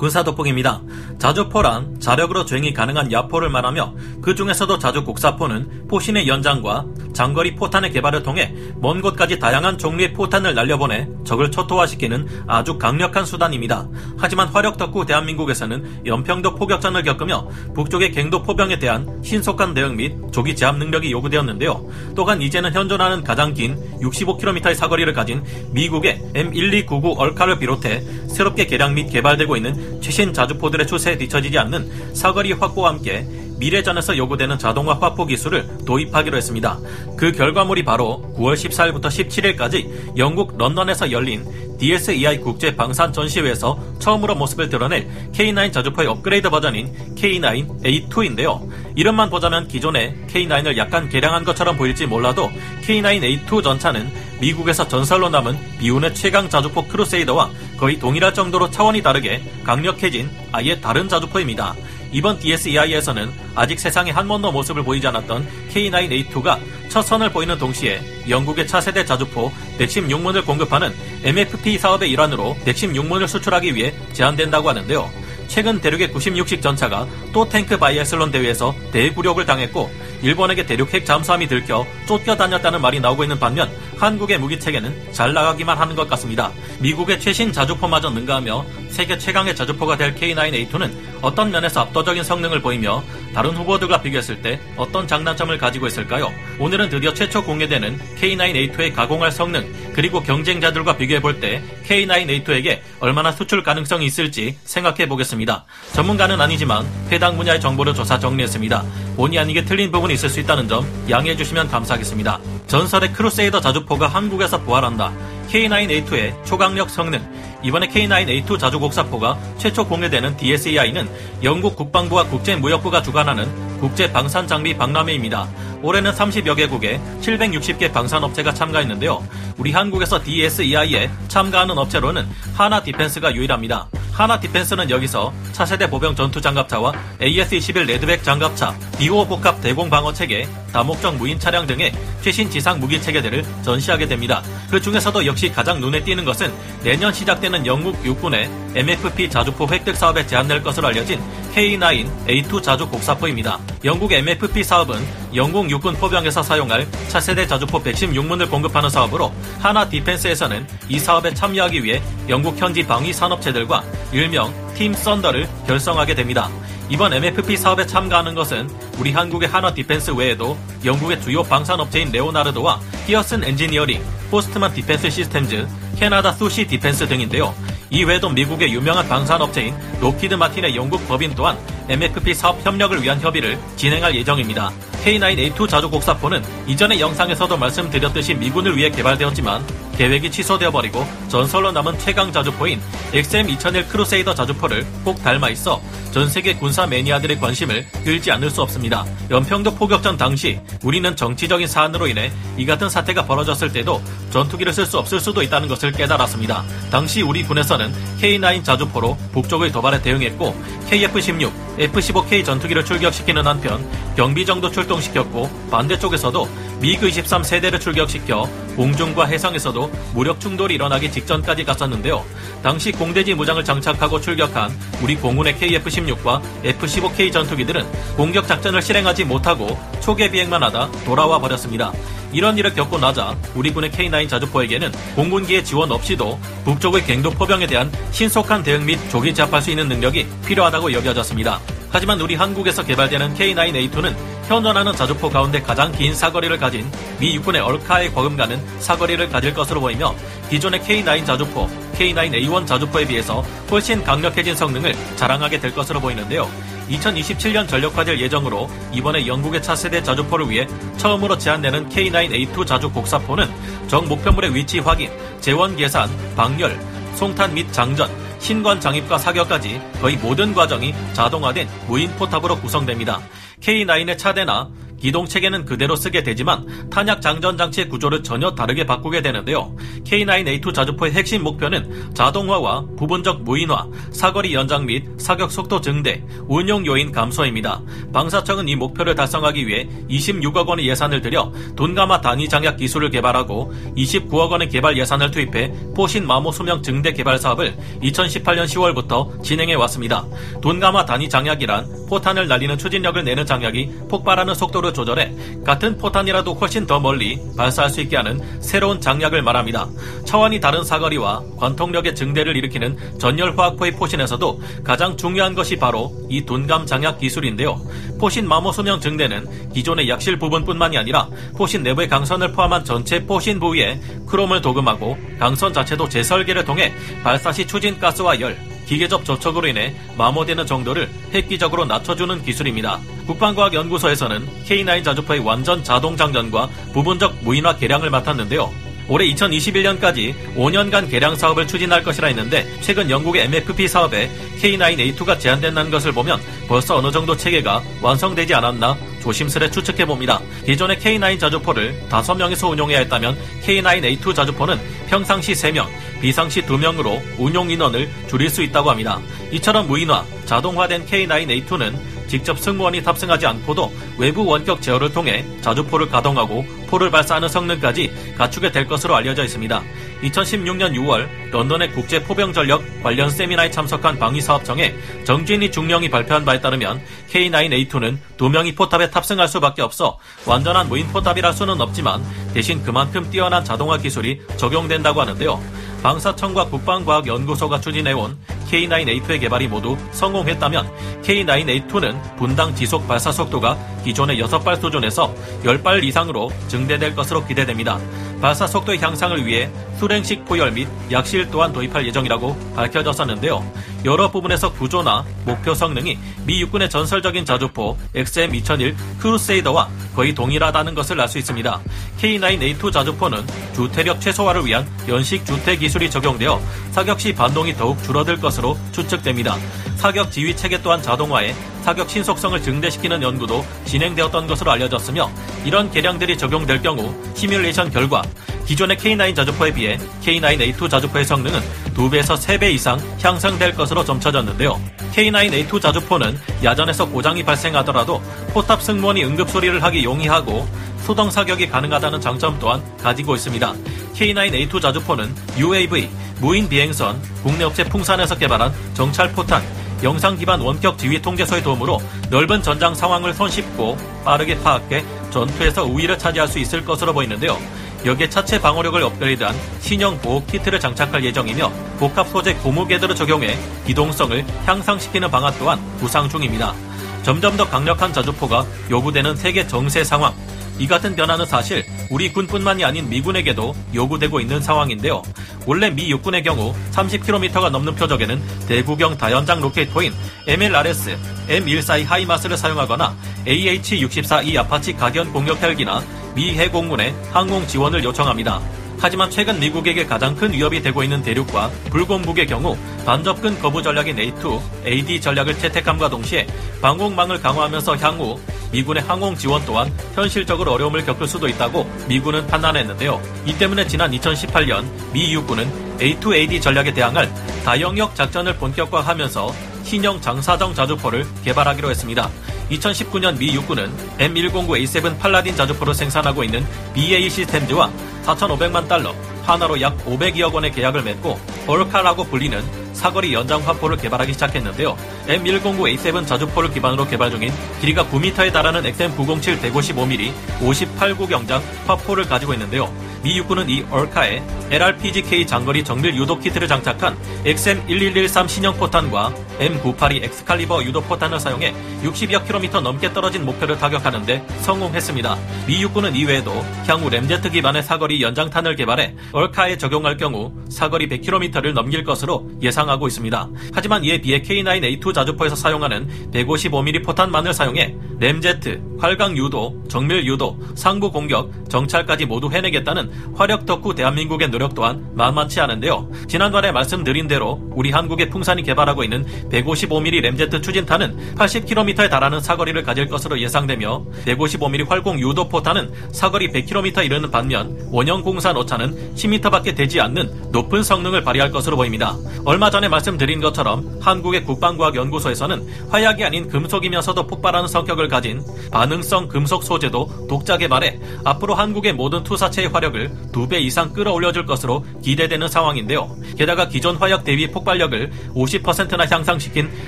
군사돋보기입니다. 자주포란 자력으로 주행이 가능한 야포를 말하며 그 중에서도 자주 곡사포는 포신의 연장과 장거리 포탄의 개발을 통해 먼 곳까지 다양한 종류의 포탄을 날려보내 적을 초토화시키는 아주 강력한 수단입니다. 하지만 화력 덕후 대한민국에서는 연평도 포격전을 겪으며 북쪽의 갱도 포병에 대한 신속한 대응 및 조기 제압 능력이 요구되었는데요. 또한 이제는 현존하는 가장 긴 65km의 사거리를 가진 미국의 M1299 얼카를 비롯해 새롭게 개량 및 개발되고 있는 최신 자주포들의 추세에 뒤처지지 않는 사거리 확보와 함께 미래전에서 요구되는 자동화 화포 기술을 도입하기로 했습니다. 그 결과물이 바로 9월 14일부터 17일까지 영국 런던에서 열린 DSEI 국제 방산 전시회에서 처음으로 모습을 드러낼 K9 자주포의 업그레이드 버전인 K9A2인데요. 이름만 보자면 기존의 K9을 약간 개량한 것처럼 보일지 몰라도 K9A2 전차는 미국에서 전설로 남은 비운의 최강 자주포 크루세이더와 거의 동일할 정도로 차원이 다르게 강력해진 아예 다른 자주포입니다. 이번 DSEI에서는 아직 세상에 한 번도 모습을 보이지 않았던 K9A2가 첫 선을 보이는 동시에 영국의 차세대 자주포 116문을 공급하는 MFP 사업의 일환으로 116문을 수출하기 위해 제한된다고 하는데요. 최근 대륙의 96식 전차가 또 탱크 바이애슬론 대회에서 대구력을 당했고 일본에게 대륙 핵 잠수함이 들켜 쫓겨다녔다는 말이 나오고 있는 반면 한국의 무기체계는 잘 나가기만 하는 것 같습니다. 미국의 최신 자주포마저 능가하며 세계 최강의 자주포가 될 K9A2는 어떤 면에서 압도적인 성능을 보이며 다른 후보들과 비교했을 때 어떤 장단점을 가지고 있을까요? 오늘은 드디어 최초 공개되는 K9A2의 가공할 성능 그리고 경쟁자들과 비교해 볼 때 K9A2에게 얼마나 수출 가능성이 있을지 생각해 보겠습니다. 전문가는 아니지만 해당 분야의 정보를 조사 정리했습니다. 본의 아니게 틀린 부분이 있을 수 있다는 점 양해해 주시면 감사하겠습니다. 전설의 크루세이더 자주포가 한국에서 부활한다. K9A2의 초강력 성능 이번에 K9A2 자주곡사포가 최초 공개되는 DSEI는 영국 국방부와 국제무역부가 주관하는 국제방산장비 박람회입니다. 올해는 30여 개국에 760개 방산업체가 참가했는데요. 우리 한국에서 DSEI에 참가하는 업체로는 한화 디펜스가 유일합니다. 한화 디펜스는 여기서 차세대 보병 전투 장갑차와 AS-21 레드백 장갑차, 비호 복합 대공 방어 체계, 다목적 무인 차량 등의 최신 지상 무기 체계들을 전시하게 됩니다. 그 중에서도 역시 가장 눈에 띄는 것은 내년 시작되는 영국 육군의 MFP 자주포 획득 사업에 제안될 것으로 알려진 K9A2 자주 곡사포입니다. 영국 MFP 사업은 영국 육군 포병에서 사용할 차세대 자주포 116문을 공급하는 사업으로 한화 디펜스에서는 이 사업에 참여하기 위해 영국 현지 방위 산업체들과 일명 Team Thunder를 결성하게 됩니다. 이번 MFP 사업에 참가하는 것은 우리 한국의 한화 디펜스 외에도 영국의 주요 방산업체인 레오나르도와 피어슨 엔지니어링, 호스트만 디펜스 시스템즈, 캐나다 수시 디펜스 등인데요. 이 외에도 미국의 유명한 방산업체인 록히드 마틴의 영국 법인 또한 MFP 사업 협력을 위한 협의를 진행할 예정입니다. K9A2 자주곡사포는 이전의 영상에서도 말씀드렸듯이 미군을 위해 개발되었지만 계획이 취소되어 버리고 전설로 남은 최강 자주포인 XM2001 크루세이더 자주포를 꼭 닮아 있어 전 세계 군사 매니아들의 관심을 끌지 않을 수 없습니다. 연평도 포격전 당시 우리는 정치적인 사안으로 인해 이 같은 사태가 벌어졌을 때도 전투기를 쓸 수 없을 수도 있다는 것을 깨달았습니다. 당시 우리 군에서는 K9 자주포로 북쪽의 도발에 대응했고 KF-16, F-15K 전투기를 출격시키는 한편 경비정도 출동시켰고 반대쪽에서도 미그 23 세대를 출격시켜 공중과 해상에서도 무력 충돌이 일어나기 직전까지 갔었는데요. 당시 공대지 무장을 장착하고 출격한 우리 공군의 KF-16과 F-15K 전투기들은 공격 작전을 실행하지 못하고 초계 비행만 하다 돌아와 버렸습니다. 이런 일을 겪고 나자 우리 군의 K9 자주포에게는 공군기의 지원 없이도 북쪽의 갱도 포병에 대한 신속한 대응 및 조기 제압할 수 있는 능력이 필요하다고 여겨졌습니다. 하지만 우리 한국에서 개발되는 K9A2는 현존하는 자주포 가운데 가장 긴 사거리를 가진 미 육군의 얼카에 거금가는 사거리를 가질 것으로 보이며 기존의 K9 자주포, K9A1 자주포에 비해서 훨씬 강력해진 성능을 자랑하게 될 것으로 보이는데요. 2027년 전력화될 예정으로 이번에 영국의 차세대 자주포를 위해 처음으로 제한되는 K9A2 자주 곡사포는 정 목표물의 위치 확인, 재원 계산, 방열, 송탄 및 장전, 신관 장입과 사격까지 거의 모든 과정이 자동화된 무인 포탑으로 구성됩니다. K9의 차대나 기동 체계는 그대로 쓰게 되지만 탄약 장전 장치의 구조를 전혀 다르게 바꾸게 되는데요. K9A2 자주포의 핵심 목표는 자동화와 부분적 무인화, 사거리 연장 및 사격 속도 증대, 운용 요인 감소입니다. 방사청은 이 목표를 달성하기 위해 26억 원의 예산을 들여 돈가마 단위 장약 기술을 개발하고 29억 원의 개발 예산을 투입해 포신 마모 수명 증대 개발 사업을 2018년 10월부터 진행해 왔습니다. 돈가마 단위 장약이란 포탄을 날리는 추진력을 내는 장약이 폭발하는 속도를 조절해 같은 포탄이라도 훨씬 더 멀리 발사할 수 있게 하는 새로운 장약을 말합니다. 차원이 다른 사거리와 관통력의 증대를 일으키는 전열화학포의 포신에서도 가장 중요한 것이 바로 이 돈감 장약 기술인데요. 포신 마모 수명 증대는 기존의 약실 부분뿐만이 아니라 포신 내부의 강선을 포함한 전체 포신 부위에 크롬을 도금하고 강선 자체도 재설계를 통해 발사 시 추진 가스와 열, 기계적 접촉으로 인해 마모되는 정도를 획기적으로 낮춰주는 기술입니다. 국방과학연구소에서는 K9 자주포의 완전 자동 장전과 부분적 무인화 개량을 맡았는데요. 올해 2021년까지 5년간 개량 사업을 추진할 것이라 했는데 최근 영국의 MFP 사업에 K9A2가 제한된다는 것을 보면 벌써 어느 정도 체계가 완성되지 않았나 조심스레 추측해 봅니다. 기존의 K9 자주포를 5명에서 운용해야 했다면 K9A2 자주포는 평상시 3명, 비상시 2명으로 운용 인원을 줄일 수 있다고 합니다. 이처럼 무인화, 자동화된 K9A2는 직접 승무원이 탑승하지 않고도 외부 원격 제어를 통해 자주포를 가동하고 포를 발사하는 성능까지 갖추게 될 것으로 알려져 있습니다. 2016년 6월 런던의 국제 포병 전력 관련 세미나에 참석한 방위사업청의 정진희 중령이 발표한 바에 따르면 K9A2는 두 명이 포탑에 탑승할 수밖에 없어 완전한 무인 포탑이랄 수는 없지만 대신 그만큼 뛰어난 자동화 기술이 적용된다고 하는데요. 방사청과 국방과학연구소가 추진해온 K9A2의 개발이 모두 성공했다면 K9A2는 분당 지속 발사 속도가 기존의 6발 수준에서 10발 이상으로 증대될 것으로 기대됩니다. 발사 속도의 향상을 위해 수랭식 포열 및 약실 또한 도입할 예정이라고 밝혀졌었는데요. 여러 부분에서 구조나 목표 성능이 미 육군의 전설적인 자주포 XM2001 크루세이더와 거의 동일하다는 것을 알 수 있습니다. K9A2 자주포는 주태력 최소화를 위한 연식 주태 기술이 적용되어 사격 시 반동이 더욱 줄어들 것으로 추측됩니다. 사격 지휘 체계 또한 자동화해 사격 신속성을 증대시키는 연구도 진행되었던 것으로 알려졌으며 이런 개량들이 적용될 경우 시뮬레이션 결과 기존의 K9 자주포에 비해 K9A2 자주포의 성능은 2배에서 3배 이상 향상될 것으로 점쳐졌는데요. K9A2 자주포는 야전에서 고장이 발생하더라도 포탑 승무원이 응급소리를 하기 용이하고 수동 사격이 가능하다는 장점 또한 가지고 있습니다. K9A2 자주포는 UAV, 무인 비행선, 국내 업체 풍산에서 개발한 정찰 포탄, 영상 기반 원격 지휘 통제소의 도움으로 넓은 전장 상황을 손쉽고 빠르게 파악해 전투에서 우위를 차지할 수 있을 것으로 보이는데요. 여기에 차체 방어력을 업그레이드한 신형 보호 키트를 장착할 예정이며 복합 소재 고무 궤도를 적용해 기동성을 향상시키는 방안 또한 구상 중입니다. 점점 더 강력한 자주포가 요구되는 세계 정세 상황, 이 같은 변화는 사실 우리 군뿐만이 아닌 미군에게도 요구되고 있는 상황인데요. 원래 미 육군의 경우 30km가 넘는 표적에는 대구경 다연장 로켓포인 MLRS, M142 하이마스를 사용하거나 AH-64E 아파치 가디언 공격 헬기나 미 해공군의 항공 지원을 요청합니다. 하지만 최근 미국에게 가장 큰 위협이 되고 있는 대륙과 불곰국의 경우 반접근 거부 전략인 A2, AD 전략을 채택함과 동시에 방공망을 강화하면서 향후 미군의 항공 지원 또한 현실적으로 어려움을 겪을 수도 있다고 미군은 판단했는데요. 이 때문에 지난 2018년 미 육군은 A2AD 전략에 대항할 다영역 작전을 본격화하면서 신형 장사정 자주포를 개발하기로 했습니다. 2019년 미 육군은 M109A7 팔라딘 자주포를 생산하고 있는 BAE 시스템즈와 4,500만 달러, 하나로 약 500여억 원의 계약을 맺고 버르카라고 불리는 사거리 연장 화포를 개발하기 시작했는데요. M109A7 자주포를 기반으로 개발 중인 길이가 9m에 달하는 XM907 155mm 58구 경장 화포를 가지고 있는데요. 미 육군은 이 얼카에 LRPGK 장거리 정밀 유도 키트를 장착한 XM1113 신형 포탄과 M982 엑스칼리버 유도 포탄을 사용해 60여 킬로미터 넘게 떨어진 목표를 타격하는데 성공했습니다. 미 육군은 이외에도 향후 램제트 기반의 사거리 연장탄을 개발해 ERCA에 적용할 경우 사거리 100km를 넘길 것으로 예상하고 있습니다. 하지만 이에 비해 K9A2 자주포에서 사용하는 155mm 포탄만을 사용해 램제트, 활강 유도, 정밀 유도, 상부 공격, 정찰까지 모두 해내겠다는 화력 덕후 대한민국의 노력 또한 만만치 않은데요. 지난번에 말씀드린 대로 우리 한국의 풍산이 개발하고 있는 155mm 램제트 추진탄은 80km에 달하는 사거리를 가질 것으로 예상되며 155mm 활공 유도 포탄은 사거리 100km 이르는 반면 원형 공산 오차는 10m밖에 되지 않는 높은 성능을 발휘할 것으로 보입니다. 얼마 전에 말씀드린 것처럼 한국의 국방과학연구소에서는 화약이 아닌 금속이면서도 폭발하는 성격을 가진 반응성 금속 소재도 독자 개발해 앞으로 한국의 모든 투사체의 화력을 두배 이상 끌어올려줄 것으로 기대되는 상황인데요. 게다가 기존 화약 대비 폭발력을 50%나 향상시킨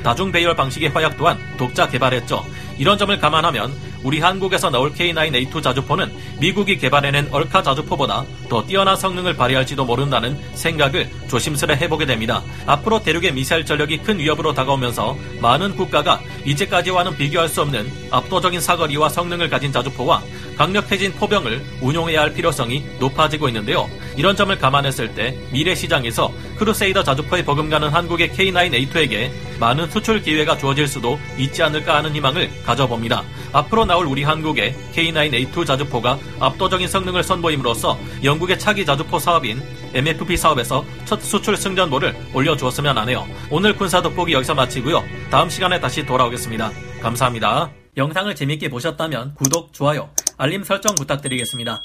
다중 배열 방식의 화약 또한 독자 개발했죠. 이런 점을 감안하면 우리 한국에서 나올 K9A2 자주포는 미국이 개발해낸 얼카 자주포보다 더 뛰어난 성능을 발휘할지도 모른다는 생각을 조심스레 해보게 됩니다. 앞으로 대륙의 미사일 전력이 큰 위협으로 다가오면서 많은 국가가 이제까지와는 비교할 수 없는 압도적인 사거리와 성능을 가진 자주포와 강력해진 포병을 운용해야 할 필요성이 높아지고 있는데요. 이런 점을 감안했을 때 미래 시장에서 크루세이더 자주포에 버금가는 한국의 K9A2에게 많은 수출 기회가 주어질 수도 있지 않을까 하는 희망을 가져봅니다. 앞으로 나올 우리 한국의 K9A2 자주포가 압도적인 성능을 선보임으로써 영국의 차기 자주포 사업인 MFP 사업에서 첫 수출 승전보를 올려주었으면 하네요. 오늘 군사 돋보기 여기서 마치고요. 다음 시간에 다시 돌아오겠습니다. 감사합니다. 영상을 재밌게 보셨다면 구독, 좋아요, 알림 설정 부탁드리겠습니다.